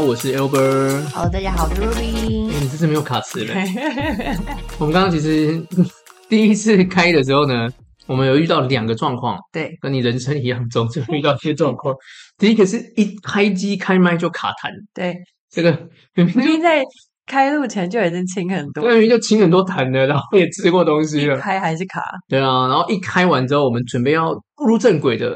我是 Albert。好，大家好，我是 Ruby。欸，你这次没有卡词了。我们刚刚其实 第一次开的时候呢，我们有遇到两个状况。对，跟你人生一样，总是遇到一些状况。第一个是一开机开麦就卡痰。对，这个明明在开录前就已经清很多，对，明明就清很多痰了，然后也吃过东西了，开还是卡。对啊，然后一开完之后，我们准备要步入正轨的，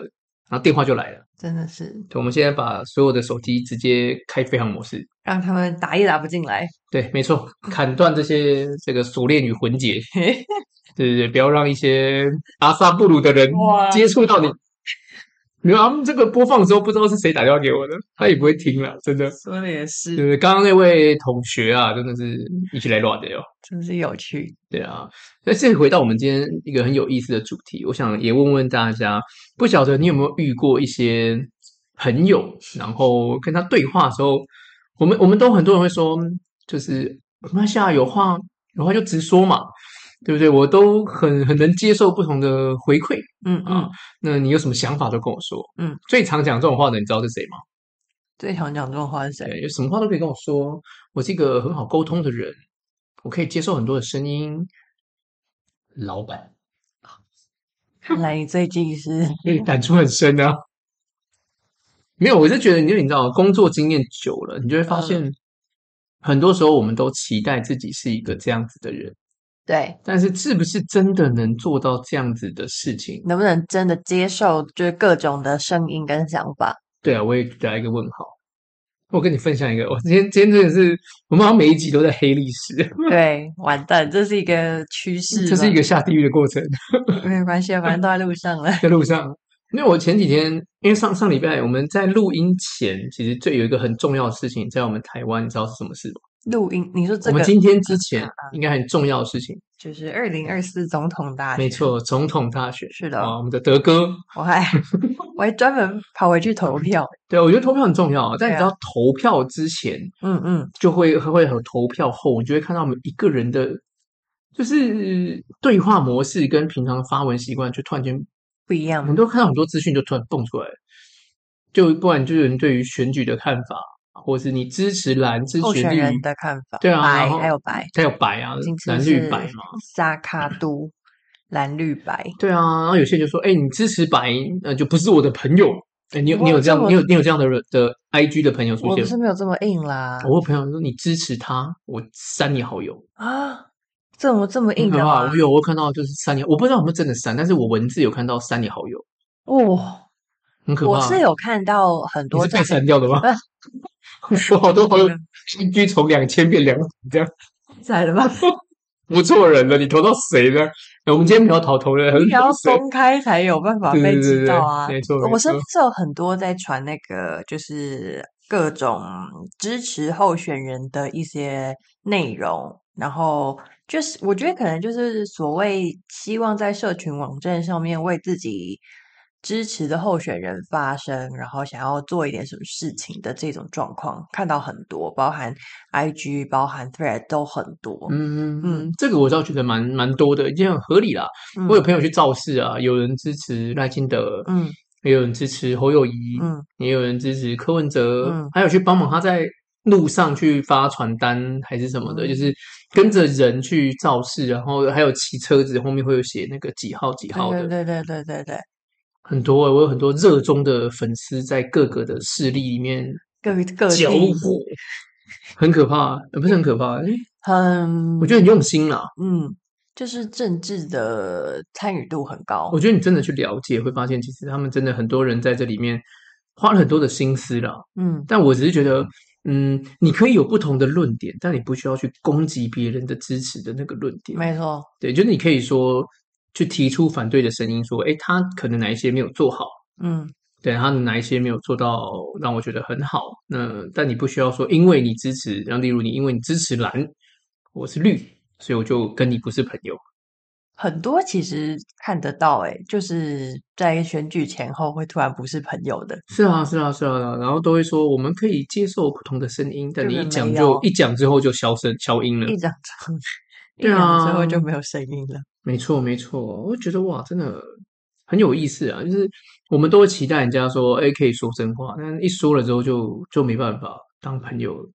然后电话就来了。真的是，对，我们现在把所有的手机直接开飞行模式，让他们打也打不进来。对，没错，砍断这些这个锁链与魂结。对对对，不要让一些阿萨布鲁的人接触到你。没有，他们这个播放的时候不知道是谁打电话给我的，他也不会听了，真的。说的也是。对对，刚刚那位同学啊，真的是一起来乱的哟，真是有趣。对啊，那现在回到我们今天一个很有意思的主题，我想也问问大家，不晓得你有没有遇过一些朋友，然后跟他对话的时候，我们我们都很多人会说，就是没关系啊，有话有话就直说嘛。对不对？我都很很能接受不同的回馈，嗯嗯、啊。那你有什么想法都跟我说，嗯。最常讲这种话的，你知道是谁吗？最常讲这种话是谁？有什么话都可以跟我说。我是一个很好沟通的人，我可以接受很多的声音。老板，看来你最近是 感触很深啊。没有，我是觉得，因为你知道，工作经验久了，你就会发现，很多时候我们都期待自己是一个这样子的人。对，但是是不是真的能做到这样子的事情？能不能真的接受就是各种的声音跟想法？对啊，我也打一个问号。我跟你分享一个，我今天今天真的是，我们好像每一集都在黑历史。对，完蛋，这是一个趋势，这是一个下地狱的过程。没有关系，反正都在路上了，在路上。因为我前几天，因为上上礼拜我们在录音前，其实最有一个很重要的事情，在我们台湾，你知道是什么事吗？录音，你说这个？我们今天之前应该很重要的事情，就是二零二四总统大选。没错，总统大选是的。我们的德哥，我还 我还专门跑回去投票。对，我觉得投票很重要，但你知道投票之前，嗯嗯，就会会有投票后，你就会看到我们一个人的，就是对话模式跟平常发文习惯就突然间不一样。很多看到很多资讯就突然蹦出来，就不然就是人对于选举的看法。或是你支持蓝支持绿人的看法，对啊，白还有白，还有白啊，蓝绿白嘛，沙卡都蓝绿白，对啊，然后有些人就说，哎，你支持白，呃，就不是我的朋友，哎，你有你有这样，你有你有这样的的 IG 的朋友出现，我是没有这么硬啦，我有朋友说你支持他，我删你好友。啊，这么这么硬的话，我有我看到就是删你，我不知道有没有真的删，但是我文字有看到删你好友，哦，很可怕，我是。有看到很多被删掉的吗？我好多朋友 新居从两千变两这样，在了吧？不错人了，你投到谁呢？我们今天没有投投人，你要公开才有办法被知道啊。对对对对没错，我身边是有很多在传那个，就是各种支持候选人的一些内容，然后就是我觉得可能就是所谓希望在社群网站上面为自己。支持的候选人发声，然后想要做一点什么事情的这种状况，看到很多，包含 IG、包含 Thread 都很多。嗯嗯，这个我倒觉得蛮蛮多的，已经很合理啦。嗯、我有朋友去造势啊，有人支持赖清德，嗯，也有人支持侯友谊，嗯，也有人支持柯文哲，嗯，还有去帮忙他在路上去发传单还是什么的，嗯、就是跟着人去造势，然后还有骑车子后面会有写那个几号几号的，对对对对对对。很多、欸，我有很多热衷的粉丝在各个的势力里面各各搅和，很可怕，不是很可怕，很，我觉得很用心啦，嗯，就是政治的参与度很高。我觉得你真的去了解，会发现其实他们真的很多人在这里面花了很多的心思了，嗯，但我只是觉得，嗯，你可以有不同的论点，但你不需要去攻击别人的支持的那个论点，没错，对，就是你可以说。去提出反对的声音，说：“哎，他可能哪一些没有做好？嗯，对，他哪一些没有做到让我觉得很好？那但你不需要说，因为你支持，然后例如你因为你支持蓝，我是绿，所以我就跟你不是朋友。很多其实看得到，哎，就是在选举前后会突然不是朋友的。是啊，是啊，是啊，然后都会说我们可以接受不同的声音，但你一讲就一讲之后就消声消音了，一讲之后，对啊，之后就没有声音了。”没错，没错，我觉得哇，真的很有意思啊！就是我们都会期待人家说，哎，可以说真话，但一说了之后就就没办法。当朋友了。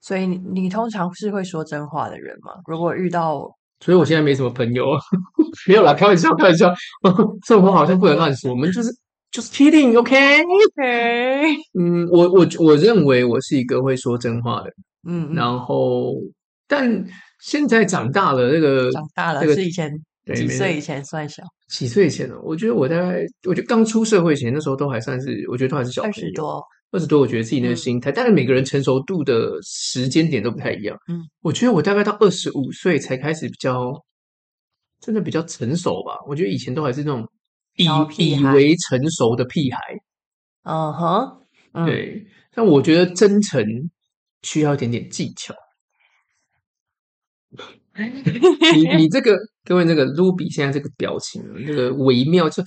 所以你你通常是会说真话的人吗？如果遇到，所以我现在没什么朋友，没有啦，开玩笑，开玩笑。这种话好像不能乱说，我们就是就是 kidding，OK，OK。嗯，我我我认为我是一个会说真话的，嗯，嗯，然后但现在长大了，那个长大了，这个是以前几岁以前算小？几岁以前呢？我觉得我大概，我觉得刚出社会前那时候都还算是，我觉得都还是小朋友。二十多。二十多，我觉得自己那个心态，嗯、但是每个人成熟度的时间点都不太一样。嗯，我觉得我大概到二十五岁才开始比较，真的比较成熟吧。我觉得以前都还是那种以以为成熟的屁孩。嗯哼，嗯对。但我觉得真诚需要一点点技巧。你你这个各位那个 Ruby 现在这个表情，那个微妙就。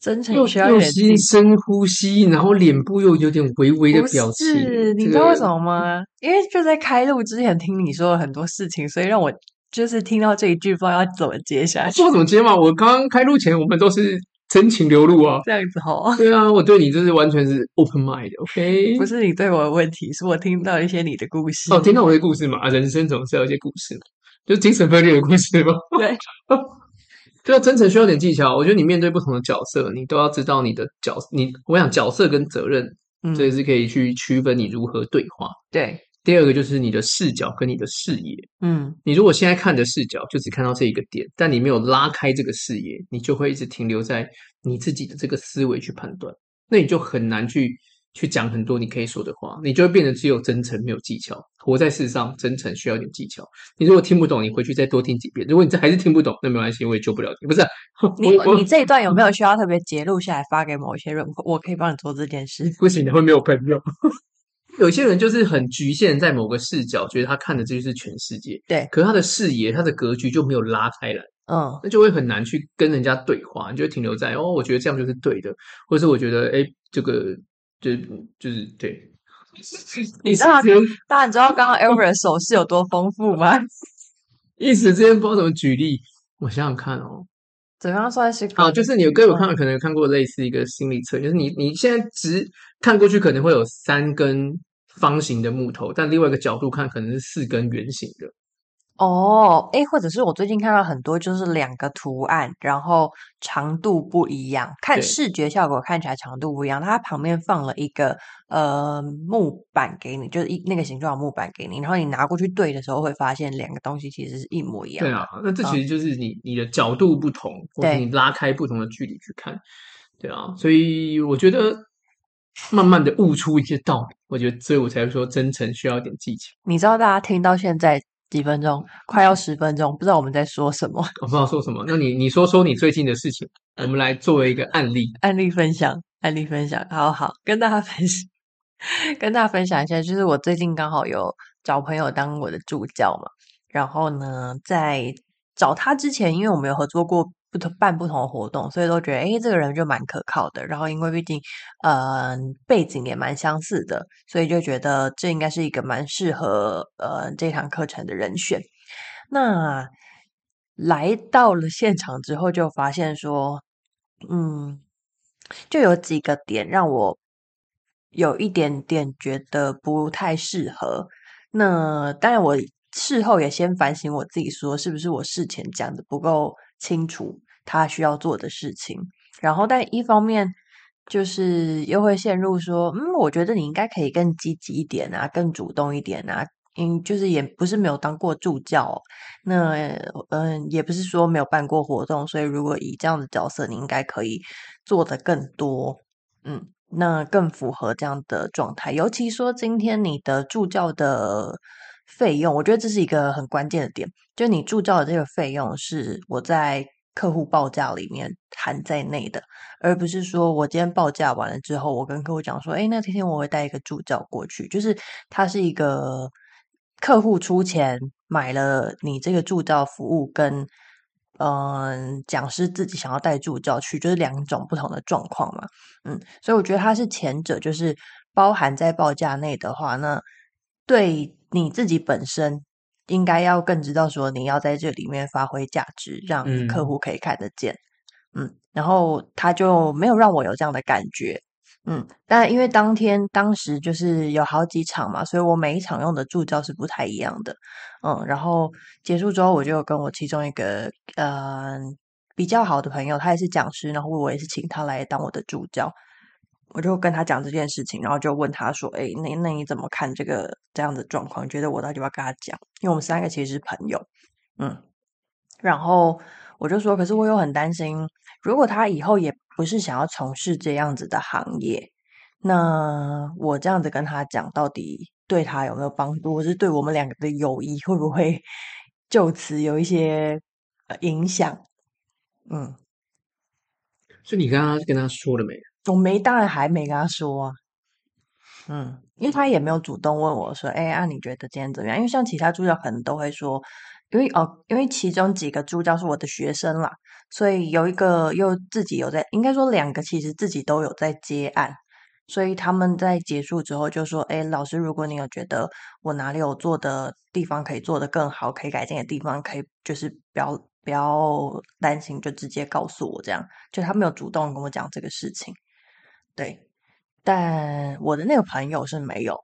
真诚需要一点吸深呼吸，然后脸部又有点微微的表情。是，你知道为什么吗？因为就在开录之前听你说了很多事情，所以让我就是听到这一句不知道要怎么接下去。不知道怎么接嘛？我刚刚开录前，我们都是真情流露啊，这样子好。对啊，我对你就是完全是 open mind，OK？不是你对我的问题，是我听到一些你的故事。哦，听到我的故事嘛？啊，人生总是要一些故事嘛，就精神分裂的故事吗。对。对啊，真诚需要点技巧。我觉得你面对不同的角色，你都要知道你的角，你我想角色跟责任，嗯，这也是可以去区分你如何对话。对，第二个就是你的视角跟你的视野。嗯，你如果现在看的视角就只看到这一个点，但你没有拉开这个视野，你就会一直停留在你自己的这个思维去判断，那你就很难去。去讲很多你可以说的话，你就会变得只有真诚没有技巧。活在世上，真诚需要点技巧。你如果听不懂，你回去再多听几遍。如果你这还是听不懂，那没关系，我也救不了你。不是 你，你这一段有没有需要特别截录下来发给某一些人？我可以帮你做这件事。不行，你会没有朋友。有些人就是很局限在某个视角，觉得他看的这就是全世界。对，可是他的视野、他的格局就没有拉开来。嗯，那就会很难去跟人家对话，你就会停留在哦，我觉得这样就是对的，或者是我觉得哎，这个。就就是对，你知道，大家你知道刚刚 Albert 的手势有多丰富吗？一时之间不知道怎么举例，我想想看哦，怎样算是啊？就是你有各位有看，可能有看过类似一个心理测，就是你你现在直看过去可能会有三根方形的木头，但另外一个角度看可能是四根圆形的。哦，诶，或者是我最近看到很多，就是两个图案，然后长度不一样，看视觉效果看起来长度不一样。它旁边放了一个呃木板给你，就是一那个形状的木板给你，然后你拿过去对的时候，会发现两个东西其实是一模一样。对啊，那这其实就是你、嗯、你的角度不同，或者你拉开不同的距离去看。对啊，所以我觉得慢慢的悟出一些道理，我觉得所以我才会说真诚需要一点技巧。你知道大家听到现在？几分钟，快要十分钟，不知道我们在说什么。我不知道说什么。那你你说说你最近的事情，我们来作为一个案例，案例分享，案例分享。好好跟大家分享，跟大家分享一下，就是我最近刚好有找朋友当我的助教嘛。然后呢，在找他之前，因为我们有合作过。不同办不同的活动，所以都觉得哎，这个人就蛮可靠的。然后因为毕竟，嗯、呃，背景也蛮相似的，所以就觉得这应该是一个蛮适合呃这堂课程的人选。那来到了现场之后，就发现说，嗯，就有几个点让我有一点点觉得不太适合。那当然，我事后也先反省我自己，说是不是我事前讲的不够。清楚他需要做的事情，然后但一方面就是又会陷入说，嗯，我觉得你应该可以更积极一点啊，更主动一点啊，嗯，就是也不是没有当过助教，那嗯，也不是说没有办过活动，所以如果以这样的角色，你应该可以做得更多，嗯，那更符合这样的状态，尤其说今天你的助教的。费用，我觉得这是一个很关键的点，就你助教的这个费用是我在客户报价里面含在内的，而不是说我今天报价完了之后，我跟客户讲说，哎，那天天我会带一个助教过去，就是它是一个客户出钱买了你这个助教服务，跟嗯讲师自己想要带助教去，就是两种不同的状况嘛，嗯，所以我觉得它是前者，就是包含在报价内的话，那对。你自己本身应该要更知道说，你要在这里面发挥价值，让客户可以看得见。嗯，嗯，然后他就没有让我有这样的感觉，嗯，但因为当天当时就是有好几场嘛，所以我每一场用的助教是不太一样的。嗯，然后结束之后，我就跟我其中一个嗯、呃、比较好的朋友，他也是讲师，然后我也是请他来当我的助教。我就跟他讲这件事情，然后就问他说：“哎，那那你怎么看这个这样的状况？觉得我到底要不要跟他讲？因为我们三个其实是朋友，嗯。然后我就说，可是我又很担心，如果他以后也不是想要从事这样子的行业，那我这样子跟他讲，到底对他有没有帮助，或是对我们两个的友谊会不会就此有一些影响？嗯。所以你刚刚跟他说了没？”我没，当然还没跟他说啊，嗯，因为他也没有主动问我说，哎，啊，你觉得今天怎么样？因为像其他助教可能都会说，因为哦，因为其中几个助教是我的学生啦，所以有一个又自己有在，应该说两个其实自己都有在接案，所以他们在结束之后就说，哎，老师，如果你有觉得我哪里有做的地方可以做得更好，可以改进的地方，可以就是不要不要担心，就直接告诉我，这样，就他没有主动跟我讲这个事情。对，但我的那个朋友是没有，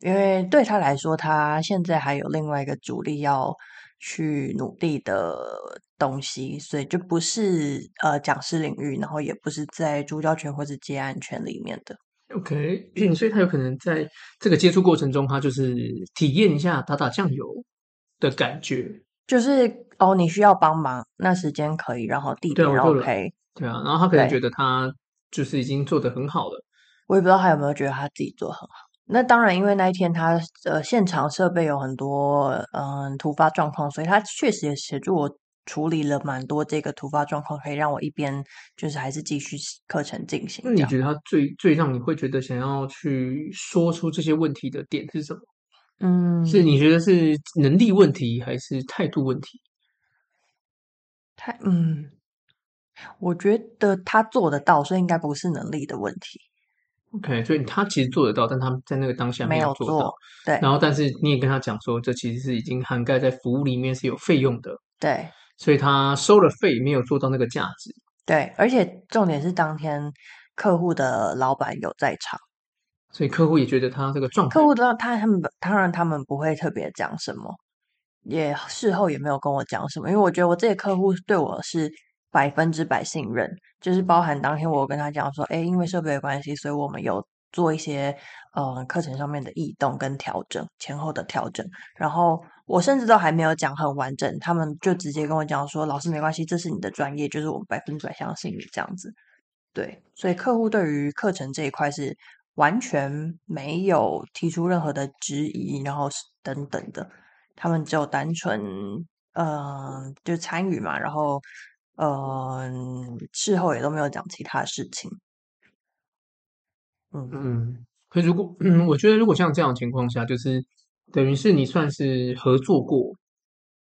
因为对他来说，他现在还有另外一个主力要去努力的东西，所以就不是呃讲师领域，然后也不是在助教圈或者接案圈里面的。OK，所以他有可能在这个接触过程中，他就是体验一下打打酱油的感觉，就是哦，你需要帮忙，那时间可以，然后地点 OK，对啊，然后他可能觉得他。就是已经做得很好了，我也不知道他有没有觉得他自己做很好。那当然，因为那一天他呃现场设备有很多嗯突发状况，所以他确实也协助我处理了蛮多这个突发状况，可以让我一边就是还是继续课程进行。那你觉得他最最让你会觉得想要去说出这些问题的点是什么？嗯，是你觉得是能力问题还是态度问题？太嗯。我觉得他做得到，所以应该不是能力的问题。OK，所以他其实做得到，但他在那个当下没有做到。做对，然后但是你也跟他讲说，这其实是已经涵盖在服务里面是有费用的。对，所以他收了费，没有做到那个价值。对，而且重点是当天客户的老板有在场，所以客户也觉得他这个状态。客户知道他他们当然他们不会特别讲什么，也事后也没有跟我讲什么，因为我觉得我这些客户对我是。百分之百信任，就是包含当天我跟他讲说，哎，因为设备的关系，所以我们有做一些呃课程上面的异动跟调整，前后的调整。然后我甚至都还没有讲很完整，他们就直接跟我讲说，老师没关系，这是你的专业，就是我们百分之百相信你这样子。对，所以客户对于课程这一块是完全没有提出任何的质疑，然后等等的，他们只有单纯嗯、呃、就参与嘛，然后。嗯，事后也都没有讲其他事情。嗯嗯，可如果嗯，我觉得如果像这样的情况下，就是等于是你算是合作过，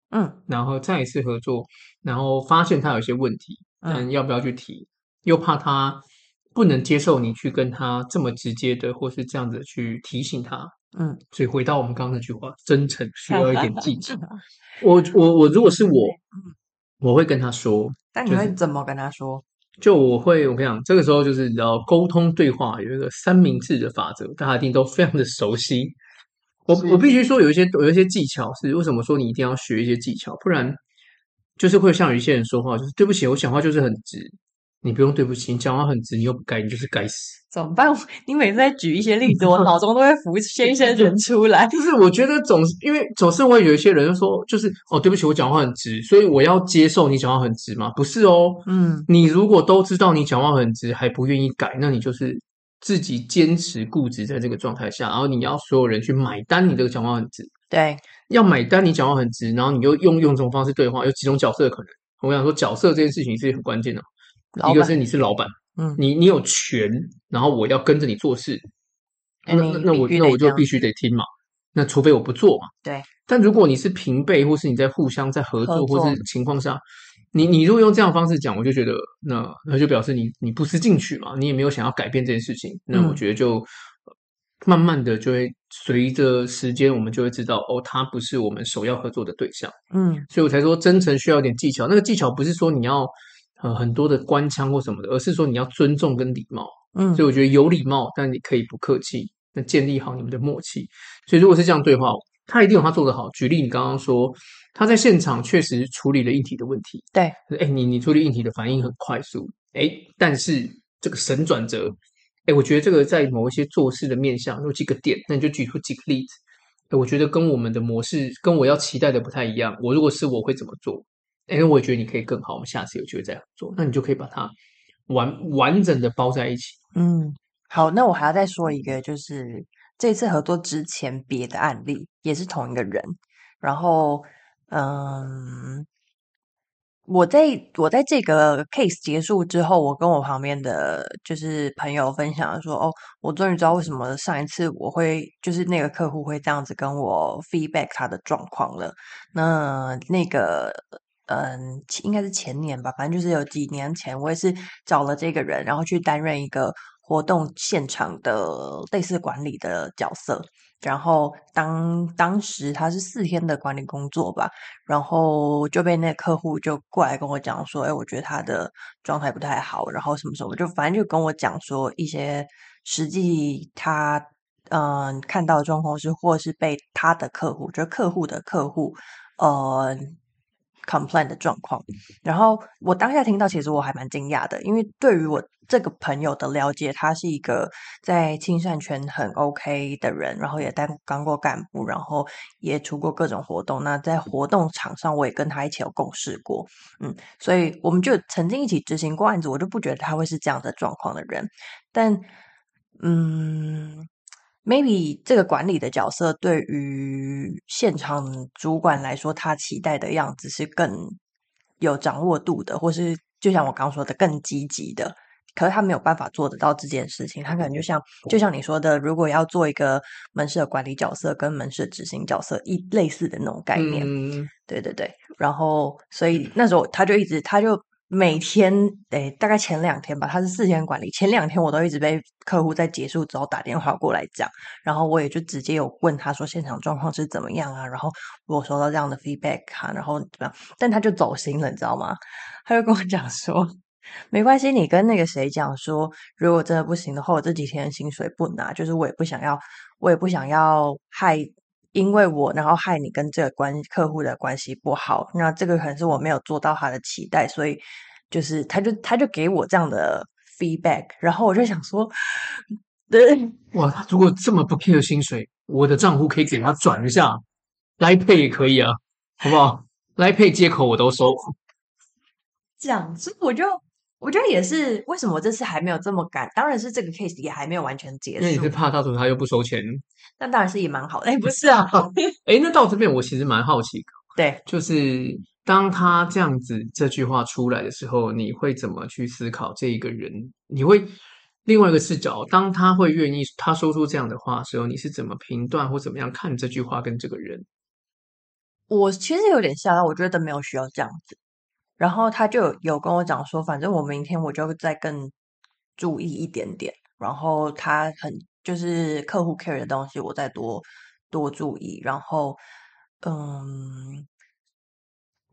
嗯，然后再一次合作，然后发现他有些问题，嗯，要不要去提？又怕他不能接受你去跟他这么直接的，或是这样子去提醒他，嗯，所以回到我们刚刚那句话，真诚需要一点技巧。我我我，如果是我。我会跟他说，但你会怎么跟他说？就我会，我跟你讲，这个时候就是你知道沟通对话有一个三明治的法则，大家一定都非常的熟悉。我我必须说，有一些有一些技巧是为什么说你一定要学一些技巧，不然就是会像有一些人说话，就是对不起，我讲话就是很直。你不用对不起，你讲话很直，你又不改，你就是该死。怎么办？你每次在举一些例子，我脑中都会浮现 一些人出来。就是我觉得总是因为总是会有一些人就说，就是哦，对不起，我讲话很直，所以我要接受你讲话很直吗？不是哦。嗯，你如果都知道你讲话很直，还不愿意改，那你就是自己坚持固执在这个状态下，然后你要所有人去买单，你这个讲话很直。对，要买单，你讲话很直，然后你又用用这种方式对话，有几种角色的可能。我想说，角色这件事情是很关键的。一个是你是老板，嗯，你你有权，然后我要跟着你做事，那那我那我就必须得听嘛，那除非我不做嘛，对。但如果你是平辈，或是你在互相在合作，或是情况下，你你如果用这样的方式讲，我就觉得那那就表示你你不思进取嘛，你也没有想要改变这件事情，那我觉得就慢慢的就会随着时间，我们就会知道哦，他不是我们首要合作的对象，嗯，所以我才说真诚需要一点技巧，那个技巧不是说你要。呃，很多的官腔或什么的，而是说你要尊重跟礼貌，嗯，所以我觉得有礼貌，但你可以不客气，那建立好你们的默契。所以如果是这样对话，他一定有他做得好。举例，你刚刚说他在现场确实处理了硬体的问题，对，哎，你你处理硬体的反应很快速，哎，但是这个神转折，哎，我觉得这个在某一些做事的面向有几个点，那你就举出几个例子。我觉得跟我们的模式跟我要期待的不太一样。我如果是我会怎么做？因为我觉得你可以更好。我们下次有机会再合作，那你就可以把它完完整的包在一起。嗯，好，那我还要再说一个，就是这次合作之前别的案例也是同一个人，然后嗯。我在我在这个 case 结束之后，我跟我旁边的就是朋友分享说：“哦，我终于知道为什么上一次我会就是那个客户会这样子跟我 feedback 他的状况了。那那个嗯，应该是前年吧，反正就是有几年前，我也是找了这个人，然后去担任一个活动现场的类似管理的角色。”然后当当时他是四天的管理工作吧，然后就被那客户就过来跟我讲说，哎，我觉得他的状态不太好，然后什么什么，就反正就跟我讲说一些实际他嗯看到的状况是，或是被他的客户，就客户的客户，呃。Complain 的状况，然后我当下听到，其实我还蛮惊讶的，因为对于我这个朋友的了解，他是一个在青善圈很 OK 的人，然后也当当过干部，然后也出过各种活动。那在活动场上，我也跟他一起有共事过，嗯，所以我们就曾经一起执行过案子，我就不觉得他会是这样的状况的人，但嗯。Maybe 这个管理的角色对于现场主管来说，他期待的样子是更有掌握度的，或是就像我刚刚说的更积极的。可是他没有办法做得到这件事情，他可能就像就像你说的，如果要做一个门市的管理角色跟门市的执行角色一类似的那种概念，嗯，对对对。然后所以那时候他就一直他就。每天，诶，大概前两天吧，他是四天管理。前两天我都一直被客户在结束之后打电话过来讲，然后我也就直接有问他说现场状况是怎么样啊，然后我收到这样的 feedback 啊，然后怎么样？但他就走心了，你知道吗？他就跟我讲说，没关系，你跟那个谁讲说，如果真的不行的话，我这几天薪水不拿，就是我也不想要，我也不想要害。因为我，然后害你跟这个关客户的关系不好，那这个可能是我没有做到他的期待，所以就是他就他就给我这样的 feedback，然后我就想说，对，哇，他如果这么不 care 薪水，我的账户可以给他转一下，Line Pay 也可以啊，好不好？Line Pay 接口我都收，这样，所以我就。我觉得也是，为什么这次还没有这么赶？当然是这个 case 也还没有完全结束。那你是怕到时候他又不收钱？那当然是也蛮好的。哎，不是啊，哎，那到这边我其实蛮好奇，对，就是当他这样子这句话出来的时候，你会怎么去思考这一个人？你会另外一个视角，当他会愿意他说出这样的话的时候，你是怎么评断或怎么样看这句话跟这个人？我其实有点吓到，我觉得没有需要这样子。然后他就有跟我讲说，反正我明天我就再更注意一点点。然后他很就是客户 care 的东西，我再多多注意。然后，嗯，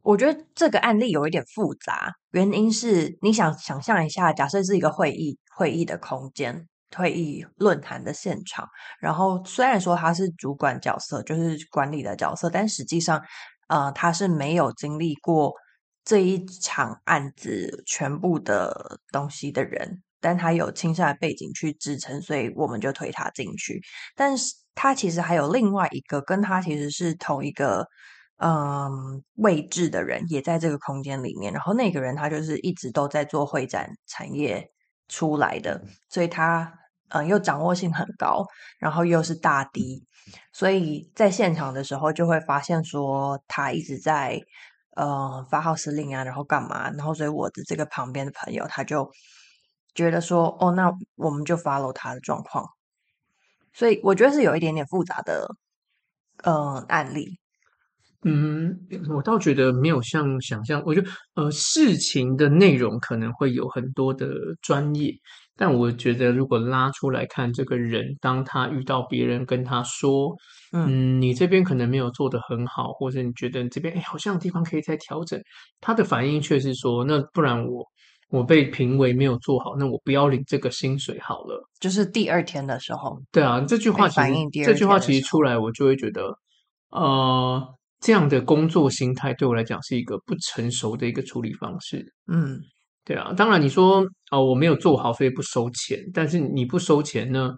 我觉得这个案例有一点复杂，原因是你想想象一下，假设是一个会议会议的空间，会议论坛的现场。然后虽然说他是主管角色，就是管理的角色，但实际上，呃，他是没有经历过。这一场案子全部的东西的人，但他有青善的背景去支撑，所以我们就推他进去。但是他其实还有另外一个跟他其实是同一个嗯位置的人，也在这个空间里面。然后那个人他就是一直都在做会展产业出来的，所以他嗯又掌握性很高，然后又是大 D，所以在现场的时候就会发现说他一直在。呃，发号施令啊，然后干嘛？然后所以我的这个旁边的朋友他就觉得说，哦，那我们就 follow 他的状况。所以我觉得是有一点点复杂的，呃，案例。嗯，我倒觉得没有像想象，我觉得呃，事情的内容可能会有很多的专业。但我觉得，如果拉出来看这个人，当他遇到别人跟他说：“嗯，你这边可能没有做得很好，或者你觉得你这边哎，好像有地方可以再调整。”他的反应却是说：“那不然我我被评为没有做好，那我不要领这个薪水好了。就是第二天的时候，对啊，这句话其实这句话其实出来，我就会觉得，呃，这样的工作心态对我来讲是一个不成熟的一个处理方式。嗯，对啊，当然你说哦、呃，我没有做好，所以不收钱。但是你不收钱呢？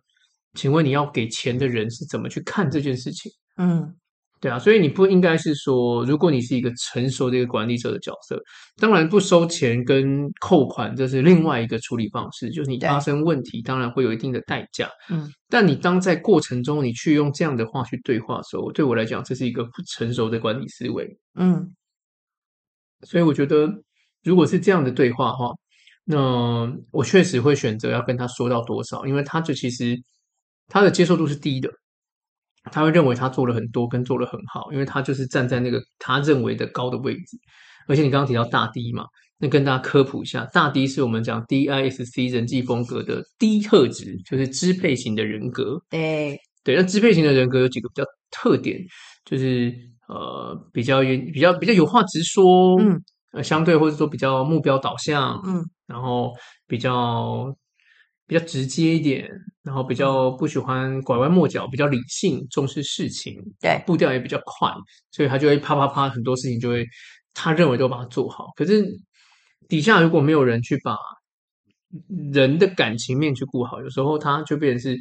请问你要给钱的人是怎么去看这件事情？嗯。对啊，所以你不应该是说，如果你是一个成熟的一个管理者的角色，当然不收钱跟扣款这是另外一个处理方式，就是你发生问题，当然会有一定的代价。嗯，但你当在过程中你去用这样的话去对话的时候，对我来讲，这是一个不成熟的管理思维。嗯，所以我觉得，如果是这样的对话的话，那我确实会选择要跟他说到多少，因为他就其实他的接受度是低的。他会认为他做了很多，跟做了很好，因为他就是站在那个他认为的高的位置。而且你刚刚提到大 D 嘛，那跟大家科普一下，大 D 是我们讲 DISC 人际风格的低特质，就是支配型的人格。对对，那支配型的人格有几个比较特点，就是呃比较比较比较有话直说，嗯，呃相对或者说比较目标导向，嗯，然后比较。比较直接一点，然后比较不喜欢拐弯抹角，比较理性，重视事情，对，步调也比较快，所以他就会啪啪啪，很多事情就会他认为都把它做好。可是底下如果没有人去把人的感情面去顾好，有时候他就变成是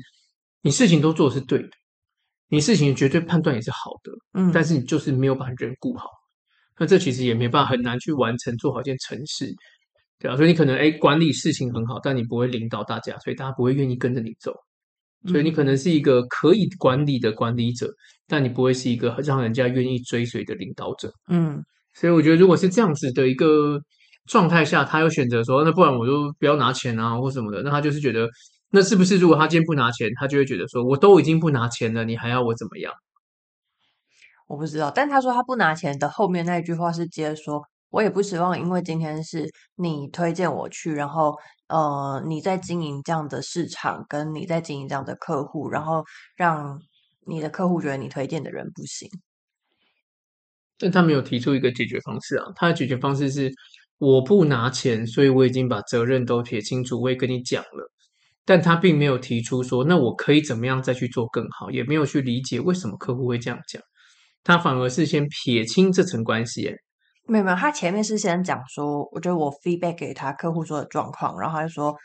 你事情都做的是对的，你事情绝对判断也是好的，嗯，但是你就是没有把人顾好，那这其实也没办法，很难去完成做好一件成事。对啊，所以你可能哎管理事情很好，但你不会领导大家，所以大家不会愿意跟着你走。所以你可能是一个可以管理的管理者，但你不会是一个让人家愿意追随的领导者。嗯，所以我觉得如果是这样子的一个状态下，他又选择说，那不然我就不要拿钱啊，或什么的，那他就是觉得，那是不是如果他今天不拿钱，他就会觉得说，我都已经不拿钱了，你还要我怎么样？我不知道，但他说他不拿钱的后面那一句话是接着说。我也不希望，因为今天是你推荐我去，然后呃，你在经营这样的市场，跟你在经营这样的客户，然后让你的客户觉得你推荐的人不行。但他没有提出一个解决方式啊，他的解决方式是我不拿钱，所以我已经把责任都撇清楚，我也跟你讲了，但他并没有提出说，那我可以怎么样再去做更好，也没有去理解为什么客户会这样讲，他反而是先撇清这层关系，没有没有，他前面是先讲说，我觉得我 feedback 给他客户说的状况，然后他就说，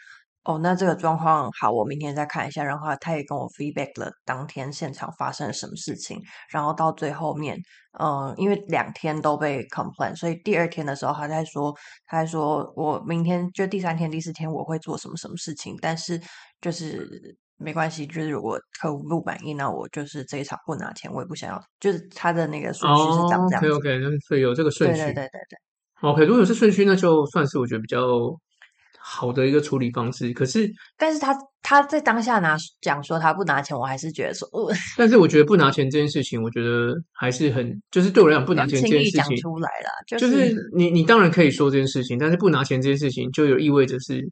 哦，那这个状况好，我明天再看一下。然后他也跟我 feedback 了当天现场发生了什么事情。然后到最后面，嗯、因为两天都被 complain，所以第二天的时候他在说，他在说我明天就第三天、第四天我会做什么什么事情，但是就是。没关系，就是如果客户不满意，那我就是这一场不拿钱，我也不想要。就是他的那个顺序是长这样子。Oh, OK OK，所以有这个顺序。对对对对对。OK，如果有这顺序，那就算是我觉得比较好的一个处理方式。可是，但是他他在当下拿讲说他不拿钱，我还是觉得说，呃、但是我觉得不拿钱这件事情，我觉得还是很，就是对我来讲，不拿钱这件事情讲出来了，就是、就是、你你当然可以说这件事情，但是不拿钱这件事情，就有意味着是。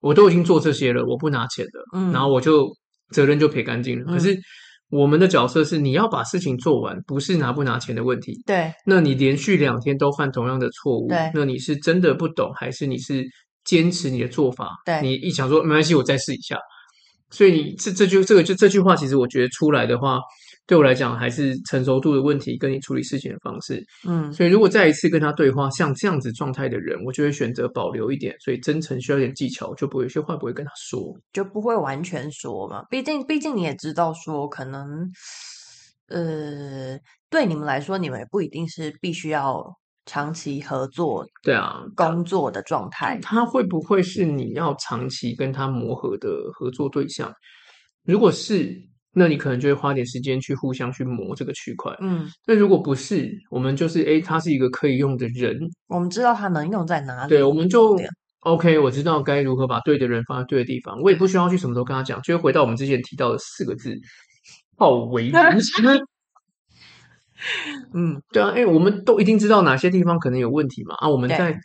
我都已经做这些了，我不拿钱的，嗯，然后我就责任就撇干净了。嗯，可是我们的角色是你要把事情做完，不是拿不拿钱的问题。对，那你连续两天都犯同样的错误，对，那你是真的不懂，还是你是坚持你的做法？对，你一想说没关系，我再试一下。所以你这这句这个就这句话，其实我觉得出来的话。对我来讲，还是成熟度的问题，跟你处理事情的方式。嗯，所以如果再一次跟他对话，像这样子状态的人，我就会选择保留一点。所以真诚需要一点技巧，就不会有些话不会跟他说，就不会完全说嘛。毕竟，毕竟你也知道，说可能，呃，对你们来说，你们也不一定是必须要长期合作。对啊，工作的状态，他会不会是你要长期跟他磨合的合作对象？如果是。那你可能就会花点时间去互相去磨这个区块，嗯。那如果不是，我们就是诶，他是一个可以用的人，我们知道他能用在哪里，对，我们就 OK。我知道该如何把对的人放在对的地方，我也不需要去什么时候跟他讲，就会回到我们之前提到的四个字：好为人师。嗯，对啊，诶，我们都一定知道哪些地方可能有问题嘛。啊，我们在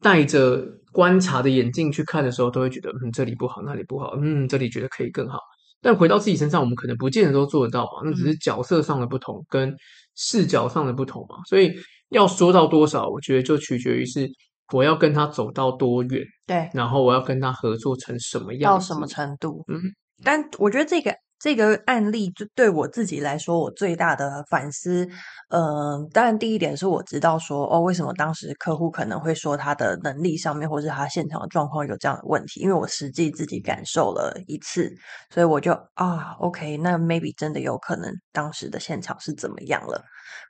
带着观察的眼镜去看的时候，都会觉得嗯，这里不好，那里不好，嗯，这里觉得可以更好。但回到自己身上，我们可能不见得都做得到嘛。那只是角色上的不同，跟视角上的不同嘛。所以要说到多少，我觉得就取决于是我要跟他走到多远？对，然后我要跟他合作成什么样？到什么程度？嗯，但我觉得这个。这个案例就对我自己来说，我最大的反思，嗯、当然第一点是我知道说，哦，为什么当时客户可能会说他的能力上面，或是他现场的状况有这样的问题，因为我实际自己感受了一次，所以我就啊，OK，那 maybe 真的有可能当时的现场是怎么样了。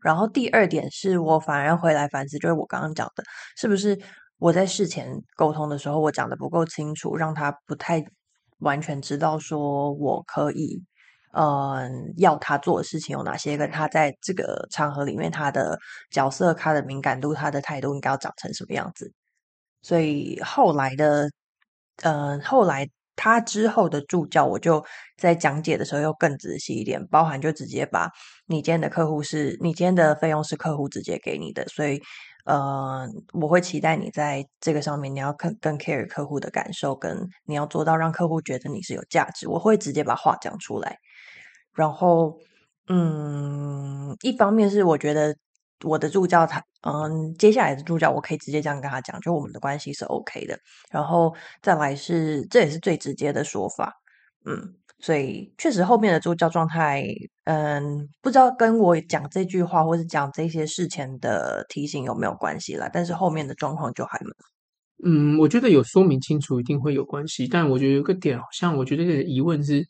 然后第二点是我反而回来反思，就是我刚刚讲的，是不是我在事前沟通的时候，我讲的不够清楚，让他不太。完全知道说我可以，嗯，要他做的事情有哪些，跟他在这个场合里面他的角色、他的敏感度、他的态度应该要长成什么样子。所以后来的，嗯，后来他之后的助教，我就在讲解的时候又更仔细一点，包含就直接把你今天的客户是你今天的费用是客户直接给你的，所以。呃，我会期待你在这个上面，你要更更 care 客户的感受，跟你要做到让客户觉得你是有价值。我会直接把话讲出来。然后，嗯，一方面是我觉得我的助教他，嗯，接下来的助教我可以直接这样跟他讲，就我们的关系是 OK 的。然后再来是，这也是最直接的说法，嗯。所以确实，后面的助教状态，嗯，不知道跟我讲这句话或是讲这些事前的提醒有没有关系啦。但是后面的状况就还蛮。嗯，我觉得有说明清楚一定会有关系。但我觉得有个点，好像我觉得这个疑问是，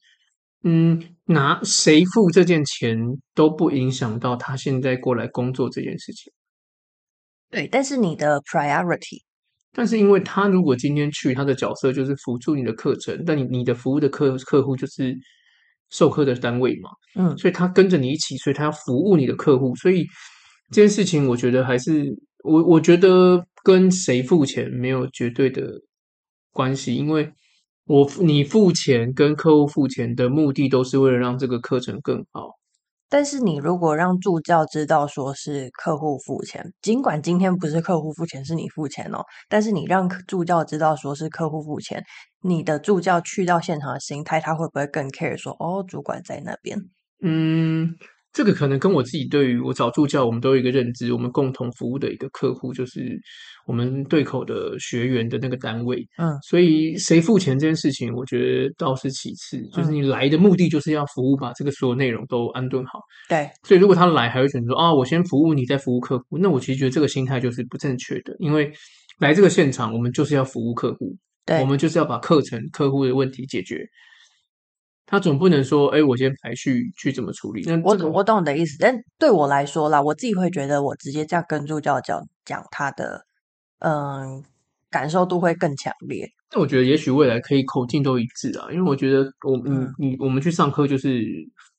嗯，拿谁付这件钱都不影响到他现在过来工作这件事情。对，但是你的 priority。但是，因为他如果今天去，他的角色就是辅助你的课程，但你你的服务的客客户就是授课的单位嘛，嗯，所以他跟着你一起，所以他要服务你的客户，所以这件事情，我觉得还是我我觉得跟谁付钱没有绝对的关系，因为我你付钱跟客户付钱的目的都是为了让这个课程更好。但是你如果让助教知道说是客户付钱，尽管今天不是客户付钱，是你付钱哦，但是你让助教知道说是客户付钱，你的助教去到现场的心态，他会不会更 care 说哦，主管在那边？嗯。这个可能跟我自己对于我找助教，我们都有一个认知，我们共同服务的一个客户就是我们对口的学员的那个单位。嗯，所以谁付钱这件事情，我觉得倒是其次，就是你来的目的就是要服务，把这个所有内容都安顿好。对，所以如果他来还会选择说啊，我先服务你，再服务客户，那我其实觉得这个心态就是不正确的，因为来这个现场，我们就是要服务客户，对，我们就是要把课程客户的问题解决。他总不能说，哎，我先排序去怎么处理？那我我懂你的意思，但对我来说啦，我自己会觉得，我直接这样跟助教讲讲他的，嗯，感受度会更强烈。那我觉得，也许未来可以口径都一致啊，因为我觉得我，我嗯，你我们去上课就是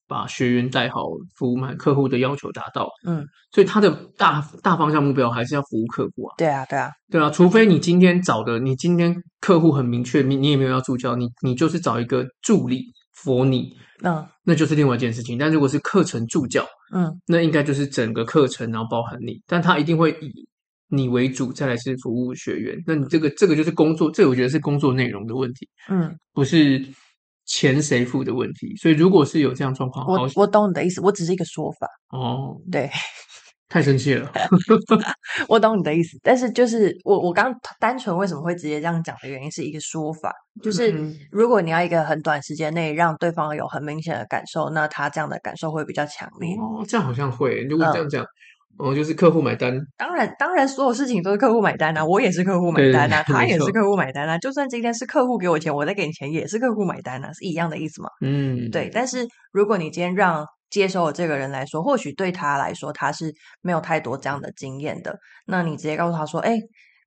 把学员带好，服务满客户的要求达到，嗯，所以他的大大方向目标还是要服务客户啊。对啊，对啊，对啊，除非你今天找的，你今天客户很明确，你你也没有要助教，你你就是找一个助理。佛你，嗯，那就是另外一件事情。但如果是课程助教，嗯，那应该就是整个课程，然后包含你，但他一定会以你为主，再来是服务学员。那你这个这个就是工作，这个我觉得是工作内容的问题，嗯，不是钱谁付的问题。所以如果是有这样状况，我我懂你的意思，我只是一个说法。哦，对。太生气了，我懂你的意思，但是就是我我刚单纯为什么会直接这样讲的原因是一个说法，就是如果你要一个很短时间内让对方有很明显的感受，那他这样的感受会比较强烈。哦，这样好像会，如果这样讲，哦、嗯，就是客户买单。当然，当然，所有事情都是客户买单啊，我也是客户买单啊，他也是客户买单啊。就算今天是客户给我钱，我再给你钱，也是客户买单啊，是一样的意思嘛？嗯，对。但是如果你今天让接收的这个人来说，或许对他来说他是没有太多这样的经验的。那你直接告诉他说：“哎，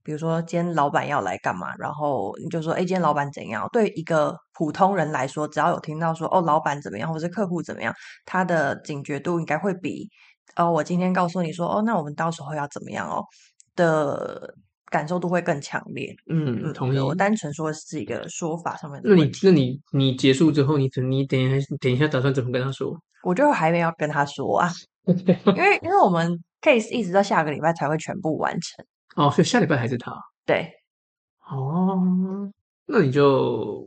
比如说今天老板要来干嘛？”然后你就说：“哎，今天老板怎样？”对一个普通人来说，只要有听到说“哦，老板怎么样”或者客户怎么样，他的警觉度应该会比“哦，我今天告诉你说哦，那我们到时候要怎么样哦”的感受度会更强烈。嗯，同意。我单纯说是一个说法上面的。那你那你你结束之后，你等你等一下等一下打算怎么跟他说？我就还没有跟他说啊，因为因为我们 case 一直到下个礼拜才会全部完成哦，所以下礼拜还是他。对，哦，那你就，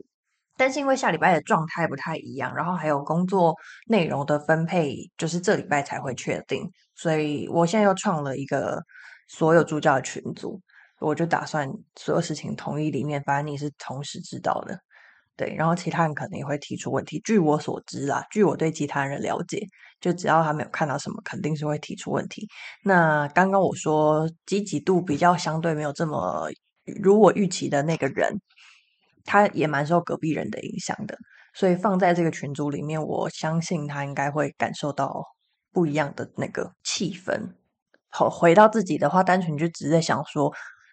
但是因为下礼拜的状态不太一样，然后还有工作内容的分配，就是这礼拜才会确定，所以我现在又创了一个所有助教的群组，我就打算所有事情统一里面，反正你是同时知道的，对。然后其他人可能也会提出问题。据我所知啦，据我对其他人了解，就只要他没有看到什么，肯定是会提出问题。那刚刚我说积极度比较相对没有这么如我预期的那个人，他也蛮受隔壁人的影响的，所以放在这个群组里面，我相信他应该会感受到不一样的那个气氛。好，回到自己的话，单纯就只是在想说。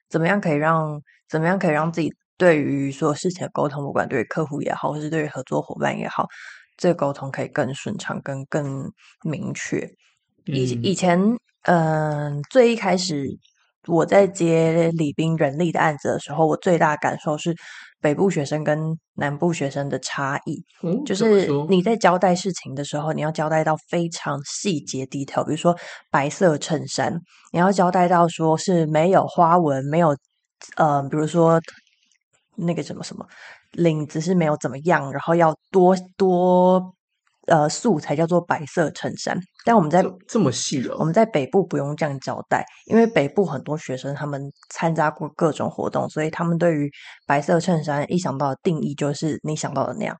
怎么样可以让怎么样可以让自己对于所有事情的沟通，不管对于客户也好，或是对于合作伙伴也好，这个沟通可以更顺畅、更更明确。以以前，嗯、呃，最一开始我在接李斌人力的案子的时候，我最大的感受是北部学生跟南部学生的差异。嗯，就是你在交代事情的时候，你要交代到非常细节 detail，比如说白色衬衫，你要交代到说是没有花纹，没有呃，比如说那个什么什么领子是没有怎么样，然后要多多。呃，素才叫做白色衬衫，但我们在这，么细哦，我们在北部不用这样交代，因为北部很多学生他们参加过各种活动，所以他们对于白色衬衫一想到的定义就是你想到的那样。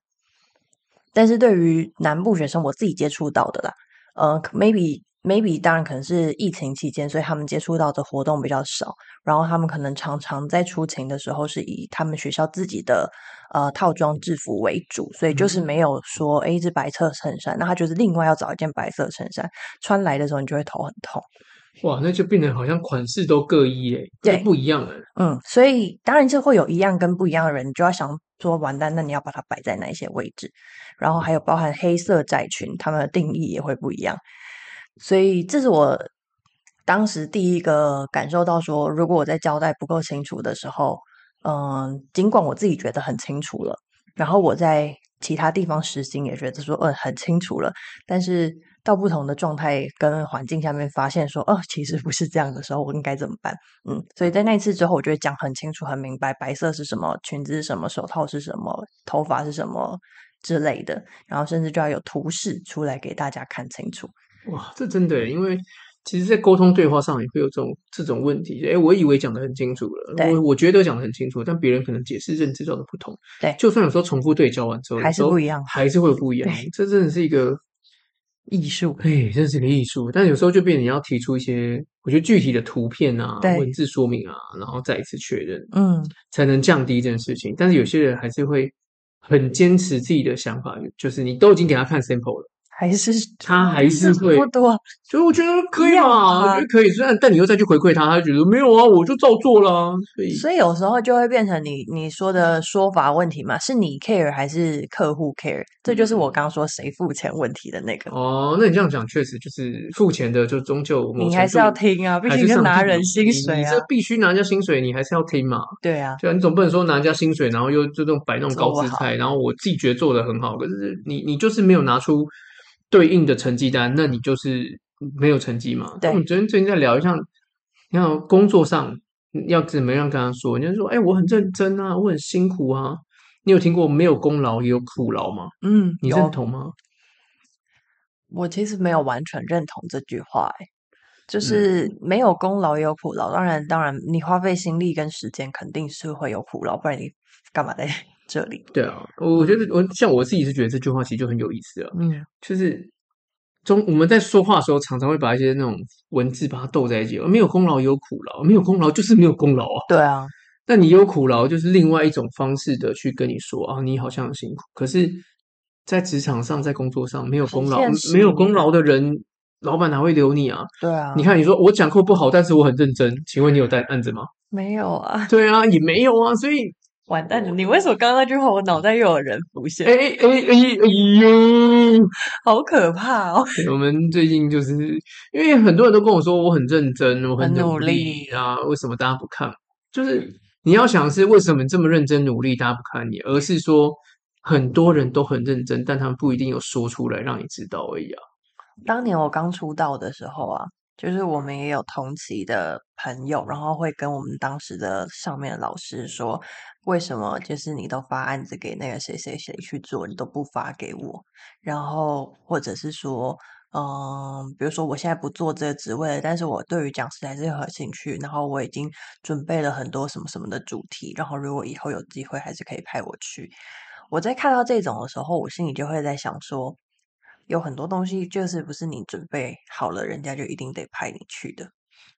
但是对于南部学生，我自己接触到的啦，呃，maybe。maybe 当然可能是疫情期间，所以他们接触到的活动比较少。然后他们可能常常在出勤的时候是以他们学校自己的呃套装制服为主，所以就是没有说哎，一只白色衬衫，那他就是另外要找一件白色衬衫穿来的时候，你就会头很痛。哇，那就变得好像款式都各异诶，对，不一样了。嗯，所以当然就会有一样跟不一样的人，你就要想说完蛋，那你要把它摆在哪一些位置？然后还有包含黑色窄裙，他们的定义也会不一样。所以，这是我当时第一个感受到说，如果我在交代不够清楚的时候，嗯，尽管我自己觉得很清楚了，然后我在其他地方实行也觉得说，嗯，很清楚了，但是到不同的状态跟环境下面，发现说，哦，其实不是这样的时候，我应该怎么办？嗯，所以在那一次之后，我就会讲很清楚、很明白，白色是什么，裙子是什么，手套是什么，头发是什么之类的，然后甚至就要有图示出来给大家看清楚。哇，这真的，因为其实，在沟通对话上也会有这种这种问题。哎，我以为讲的很清楚了，我我觉得讲的很清楚，但别人可能解释认知上的不同。对，就算有时候重复对焦完之后，还是不一样，还是会有不一样。这真的是一个艺术，哎，这是一个艺术。但有时候就变你要提出一些，我觉得具体的图片啊、文字说明啊，然后再一次确认，嗯，才能降低这件事情。但是有些人还是会很坚持自己的想法，就是你都已经给他看 sample 了。还是他还是会不多，所以我觉得可以嘛，我觉得可以。虽然但你又再去回馈他，他觉得没有啊，我就照做了。所以所以有时候就会变成你你说的说法问题嘛，是你 care 还是客户 care？这就是我刚刚说谁付钱问题的那个。哦，那你这样讲确实就是付钱的就终究你还是要听啊，毕竟是拿人薪水啊，你这必须拿人家薪水，你还是要听嘛。对啊，对啊，你总不能说拿人家薪水，然后又就这种摆那种高姿态，然后我自己觉得做的很好，可是你你就是没有拿出。对应的成绩单，那你就是没有成绩嘛？对。我们昨天最近在聊一下，你看工作上要怎么样跟他说？人家说：“哎，我很认真啊，我很辛苦啊。”你有听过没有功劳也有苦劳吗？嗯，你认同吗？我其实没有完全认同这句话，哎，就是没有功劳也有苦劳。当然，当然，你花费心力跟时间肯定是会有苦劳，不然你干嘛的？这里对啊，我觉得我像我自己是觉得这句话其实就很有意思啊。嗯，就是中我们在说话的时候，常常会把一些那种文字把它斗在一起。没有功劳也有苦劳，没有功劳就是没有功劳啊。对啊，那你有苦劳就是另外一种方式的去跟你说啊，你好像很辛苦。可是，在职场上，在工作上没有功劳，没有功劳的人，老板哪会留你啊？对啊，你看你说我讲课不好，但是我很认真，请问你有带案子吗？没有啊。对啊，也没有啊，所以。完蛋了！你为什么刚刚那句话，我脑袋又有人浮现？哎哎哎哎呦，好可怕哦！我们最近就是因为很多人都跟我说我很认真，我很努力啊，为什么大家不看？就是你要想是为什么这么认真努力，大家不看你，而是说很多人都很认真，但他们不一定有说出来让你知道而已啊。当年我刚出道的时候啊。就是我们也有同期的朋友，然后会跟我们当时的上面的老师说，为什么就是你都发案子给那个谁谁谁去做，你都不发给我？然后或者是说，嗯，比如说我现在不做这个职位了，但是我对于讲师还是很有兴趣，然后我已经准备了很多什么什么的主题，然后如果以后有机会，还是可以派我去。我在看到这种的时候，我心里就会在想说，有很多东西就是不是你准备好了，人家就一定得派你去的。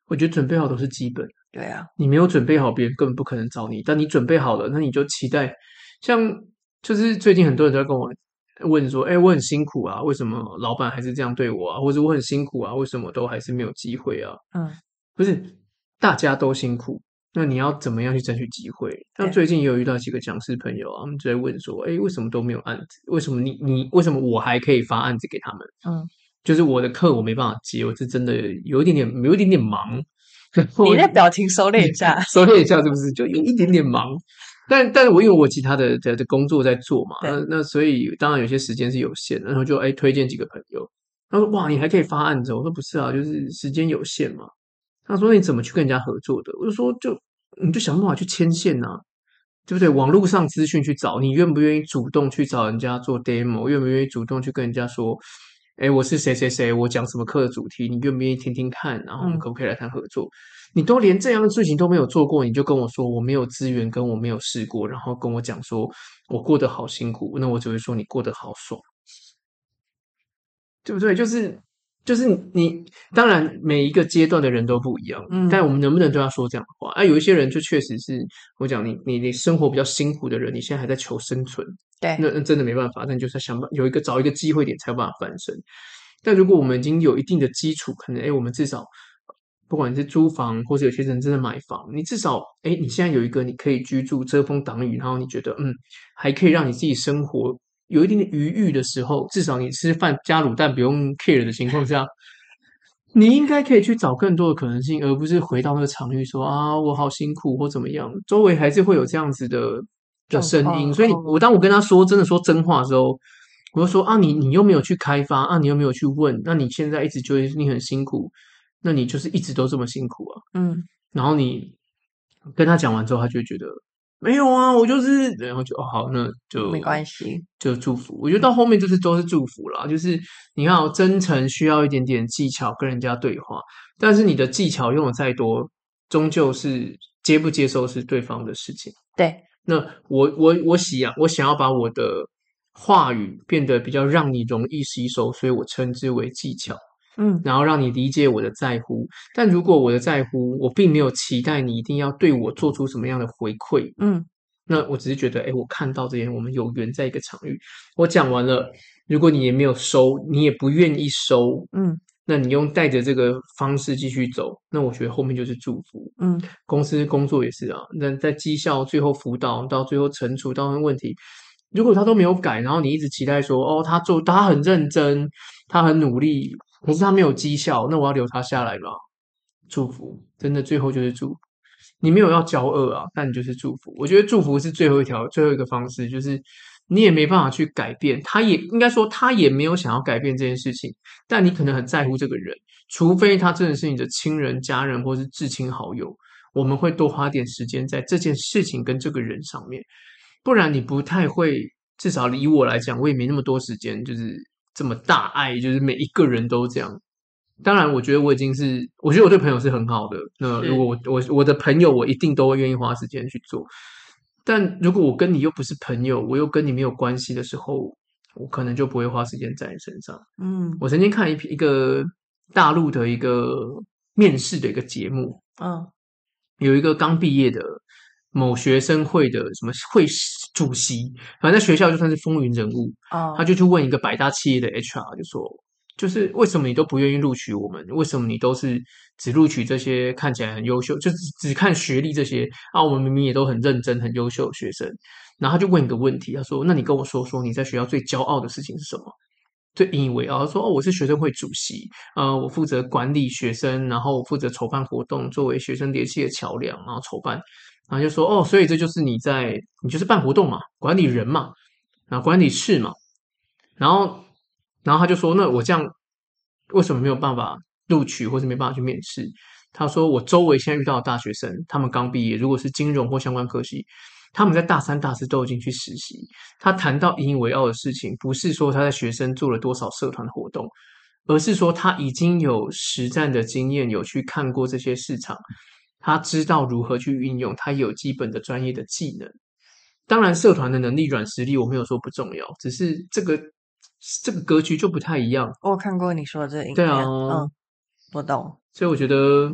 我觉得准备好都是基本，对啊，你没有准备好，别人根本不可能找你。但你准备好了，那你就期待。像就是最近很多人都在跟我问说：“哎，我很辛苦啊，为什么老板还是这样对我啊？或者我很辛苦啊，为什么都还是没有机会啊？”嗯，不是，大家都辛苦，那你要怎么样去争取机会？那最近也有遇到几个讲师朋友啊，他们就在问说：“哎，为什么都没有案子？为什么你你为什么我还可以发案子给他们？”嗯。就是我的课我没办法接，我是真的有一点点有一点点忙。你的表情收敛一下，收敛一下是不是？就有一点点忙，但但是我因为我其他的的的工作在做嘛，那那所以当然有些时间是有限的，然后就哎推荐几个朋友。他说哇，你还可以发案子？我说不是啊，就是时间有限嘛。他说你怎么去跟人家合作的？我就说就你就想办法去牵线呐、啊，对不对？网络上资讯去找，你愿不愿意主动去找人家做 demo？愿不愿意主动去跟人家说？哎，我是谁谁谁，我讲什么课的主题，你愿不愿意听听看？然后我们可不可以来谈合作？嗯、你都连这样的事情都没有做过，你就跟我说我没有资源，跟我没有试过，然后跟我讲说我过得好辛苦，那我只会说你过得好爽，对不对？就是。就是你，当然每一个阶段的人都不一样，嗯，但我们能不能对他说这样的话？啊，有一些人就确实是我讲你，你你生活比较辛苦的人，你现在还在求生存，对，那那真的没办法，但就是想办有一个找一个机会点才有办法翻身。但如果我们已经有一定的基础，可能哎，我们至少不管是租房，或者有些人真的买房，你至少哎，你现在有一个你可以居住、遮风挡雨，然后你觉得嗯，还可以让你自己生活。有一点点余裕的时候，至少你吃饭加卤蛋不用 care 的情况下，你应该可以去找更多的可能性，而不是回到那个场域说啊，我好辛苦或怎么样。周围还是会有这样子的的声音，所以我当我跟他说真的说真话的时候，我就说啊，你你又没有去开发啊，你又没有去问，那你现在一直觉得你很辛苦，那你就是一直都这么辛苦啊。嗯，然后你跟他讲完之后，他就觉得。没有啊，我就是，然后就哦好，那就没关系，就祝福。我觉得到后面就是都是祝福啦，就是你看，真诚需要一点点技巧跟人家对话，但是你的技巧用的再多，终究是接不接受是对方的事情。对，那我我我想我想要把我的话语变得比较让你容易吸收，所以我称之为技巧。嗯，然后让你理解我的在乎，但如果我的在乎，我并没有期待你一定要对我做出什么样的回馈，嗯，那我只是觉得，哎，我看到这些，我们有缘在一个场域，我讲完了，如果你也没有收，你也不愿意收，嗯，那你用带着这个方式继续走，那我觉得后面就是祝福，嗯，公司工作也是啊，那在绩效最后辅导到最后惩处到问题，如果他都没有改，然后你一直期待说，哦，他做他很认真，他很努力。可是他没有绩效，那我要留他下来吗？祝福，真的最后就是祝福。你没有要交恶啊，但你就是祝福。我觉得祝福是最后一条、最后一个方式，就是你也没办法去改变，他也应该说他也没有想要改变这件事情，但你可能很在乎这个人，除非他真的是你的亲人、家人或是至亲好友，我们会多花点时间在这件事情跟这个人上面，不然你不太会。至少以我来讲，我也没那么多时间，就是。这么大爱，就是每一个人都这样。当然，我觉得我已经是，我觉得我对朋友是很好的。那如果我我我的朋友，我一定都会愿意花时间去做。但如果我跟你又不是朋友，我又跟你没有关系的时候，我可能就不会花时间在你身上。嗯，我曾经看一一个大陆的一个面试的一个节目，嗯，有一个刚毕业的。某学生会的什么会主席，反正在学校就算是风云人物。Oh. 他就去问一个百大企业的 HR，就说：“就是为什么你都不愿意录取我们？为什么你都是只录取这些看起来很优秀，就只只看学历这些啊？我们明明也都很认真、很优秀的学生。”然后他就问一个问题，他说：“那你跟我说说你在学校最骄傲的事情是什么？最引以为傲？”他说：“哦，我是学生会主席，呃，我负责管理学生，然后我负责筹办活动，作为学生联系的桥梁，然后筹办。”然后就说哦，所以这就是你在，你就是办活动嘛，管理人嘛，然后管理事嘛，然后，然后他就说，那我这样为什么没有办法录取，或是没办法去面试？他说，我周围现在遇到的大学生，他们刚毕业，如果是金融或相关科系，他们在大三、大四都已经去实习。他谈到引以为傲的事情，不是说他在学生做了多少社团活动，而是说他已经有实战的经验，有去看过这些市场，他知道如何去运用，他有基本的专业的技能。当然，社团的能力、软实力我没有说不重要，只是这个这个格局就不太一样。我看过你说的这影片，对啊，嗯，我懂。所以我觉得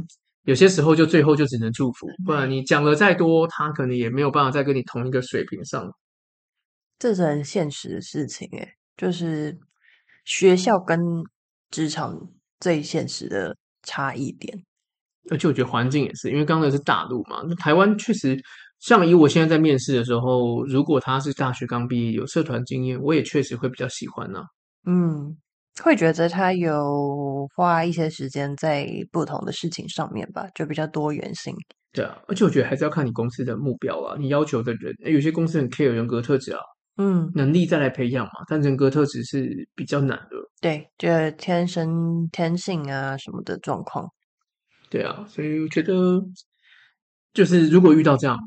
有些时候就最后就只能祝福，不然你讲了再多，他可能也没有办法再跟你同一个水平上。这是很现实的事情，诶，就是学校跟职场最现实的差异点。而且我觉得环境也是，因为刚才是大陆嘛，那台湾确实。像以我现在在面试的时候，如果他是大学刚毕业，有社团经验，我也确实会比较喜欢呢、啊。嗯，会觉得他有花一些时间在不同的事情上面吧，就比较多元性。对啊，而且我觉得还是要看你公司的目标啊，你要求的人，有些公司很 care 人格特质啊，嗯，能力再来培养嘛，但人格特质是比较难的。对，就天生天性啊什么的状况。对啊，所以我觉得就是如果遇到这样。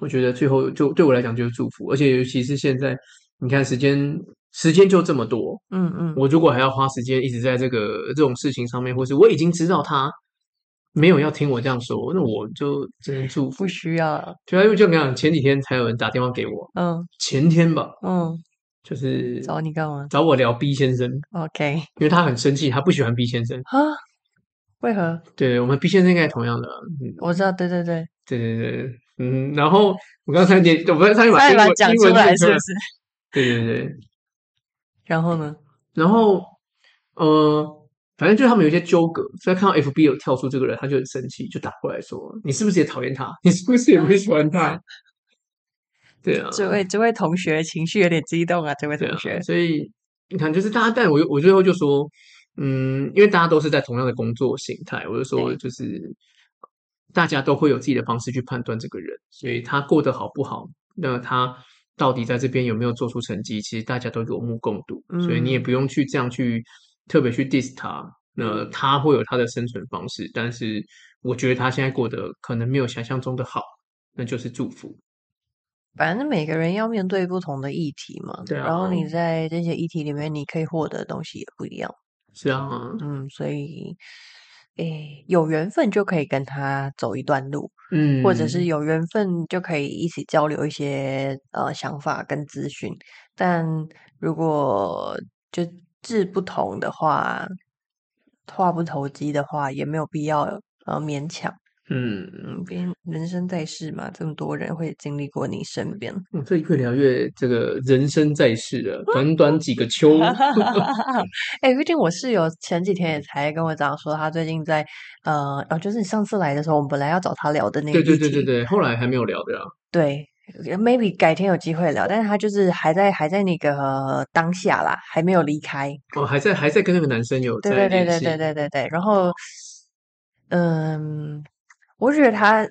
我觉得最后就对我来讲就是祝福，而且尤其是现在，你看时间时间就这么多，嗯嗯，我如果还要花时间一直在这个这种事情上面，或是我已经知道他没有要听我这样说，那我就只能祝福。不需要，对啊，因为就你讲，前几天才有人打电话给我，嗯，前天吧，嗯，就是找你干嘛？找我聊 B 先生，OK，因为他很生气，他不喜欢 B 先生啊？为何？对，我们 B 先生应该是同样的，嗯，我知道，对对对，对对对。嗯，然后我刚才点，我刚才把英文讲出来是不是？对对对。然后呢？然后呃，反正就是他们有些纠葛，所以看到 FB 有跳出这个人，他就很生气，就打过来说：“你是不是也讨厌他？你是不是也不喜欢他？” 对啊，这位这位同学情绪有点激动啊，这位同学。啊、所以你看，就是大家，但我我最后就说，嗯，因为大家都是在同样的工作形态，我就说就是。大家都会有自己的方式去判断这个人，所以他过得好不好，那他到底在这边有没有做出成绩，其实大家都有目共睹，嗯、所以你也不用去这样去特别去 diss 他。那他会有他的生存方式，但是我觉得他现在过得可能没有想象中的好，那就是祝福。反正每个人要面对不同的议题嘛，对啊，然后你在这些议题里面，你可以获得的东西也不一样。是啊，嗯，所以。诶，有缘分就可以跟他走一段路，嗯，或者是有缘分就可以一起交流一些呃想法跟资讯。但如果就志不同的话，话不投机的话，也没有必要呃勉强。嗯嗯，毕竟人生在世嘛，这么多人会经历过你身边。嗯，这越聊越这个人生在世了，短短几个秋。哎、欸，毕竟我室友前几天也才跟我讲说，他最近在呃，哦，就是你上次来的时候，我们本来要找他聊的那个，对对对对对，后来还没有聊的啊。对，maybe 改天有机会聊，但是他就是还在还在那个当下啦，还没有离开。哦，还在还在跟那个男生有对对对对对对对，然后嗯。我觉得他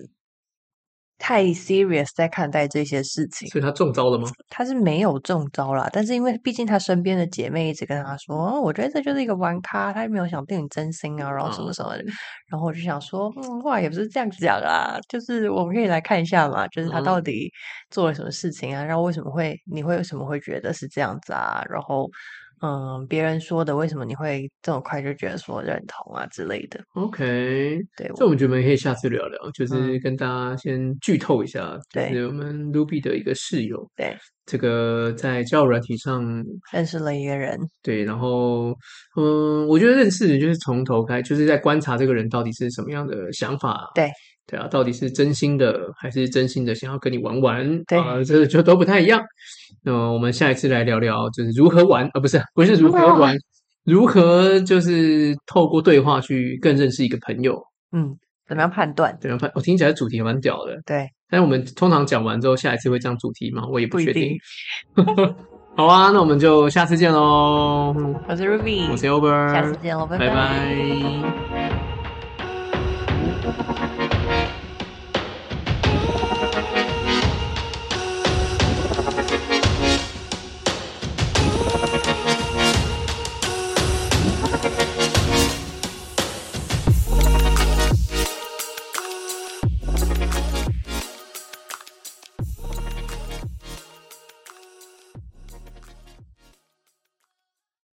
太 serious 在看待这些事情，所以他中招了吗？他是没有中招啦，但是因为毕竟他身边的姐妹一直跟他说，哦，我觉得这就是一个玩咖，他也没有想对你真心啊，然后什么什么的，嗯、然后我就想说，嗯，话也不是这样讲啊，就是我们可以来看一下嘛，就是他到底做了什么事情啊，然后为什么会你会为什么会觉得是这样子啊，然后。嗯，别人说的，为什么你会这么快就觉得说认同啊之类的？OK，对，这我们觉得可以下次聊聊，就是跟大家先剧透一下，就是我们 Ruby 的一个室友，对，这个在交友软体上认识了一个人，对，然后嗯，我觉得认识就是从头开，就是在观察这个人到底是什么样的想法，对。对啊，到底是真心的还是真心的想要跟你玩玩？对啊，这就都不太一样。那么我们下一次来聊聊，就是如何玩啊？不是，不是如何玩，如何就是透过对话去更认识一个朋友。嗯，怎么样判断？怎么样判？我听起来主题蛮屌的。对，但是我们通常讲完之后，下一次会讲主题吗？我也不确定。好啊，那我们就下次见喽。我是 Ruby，我是 Over，下次见喽，拜拜。拜拜。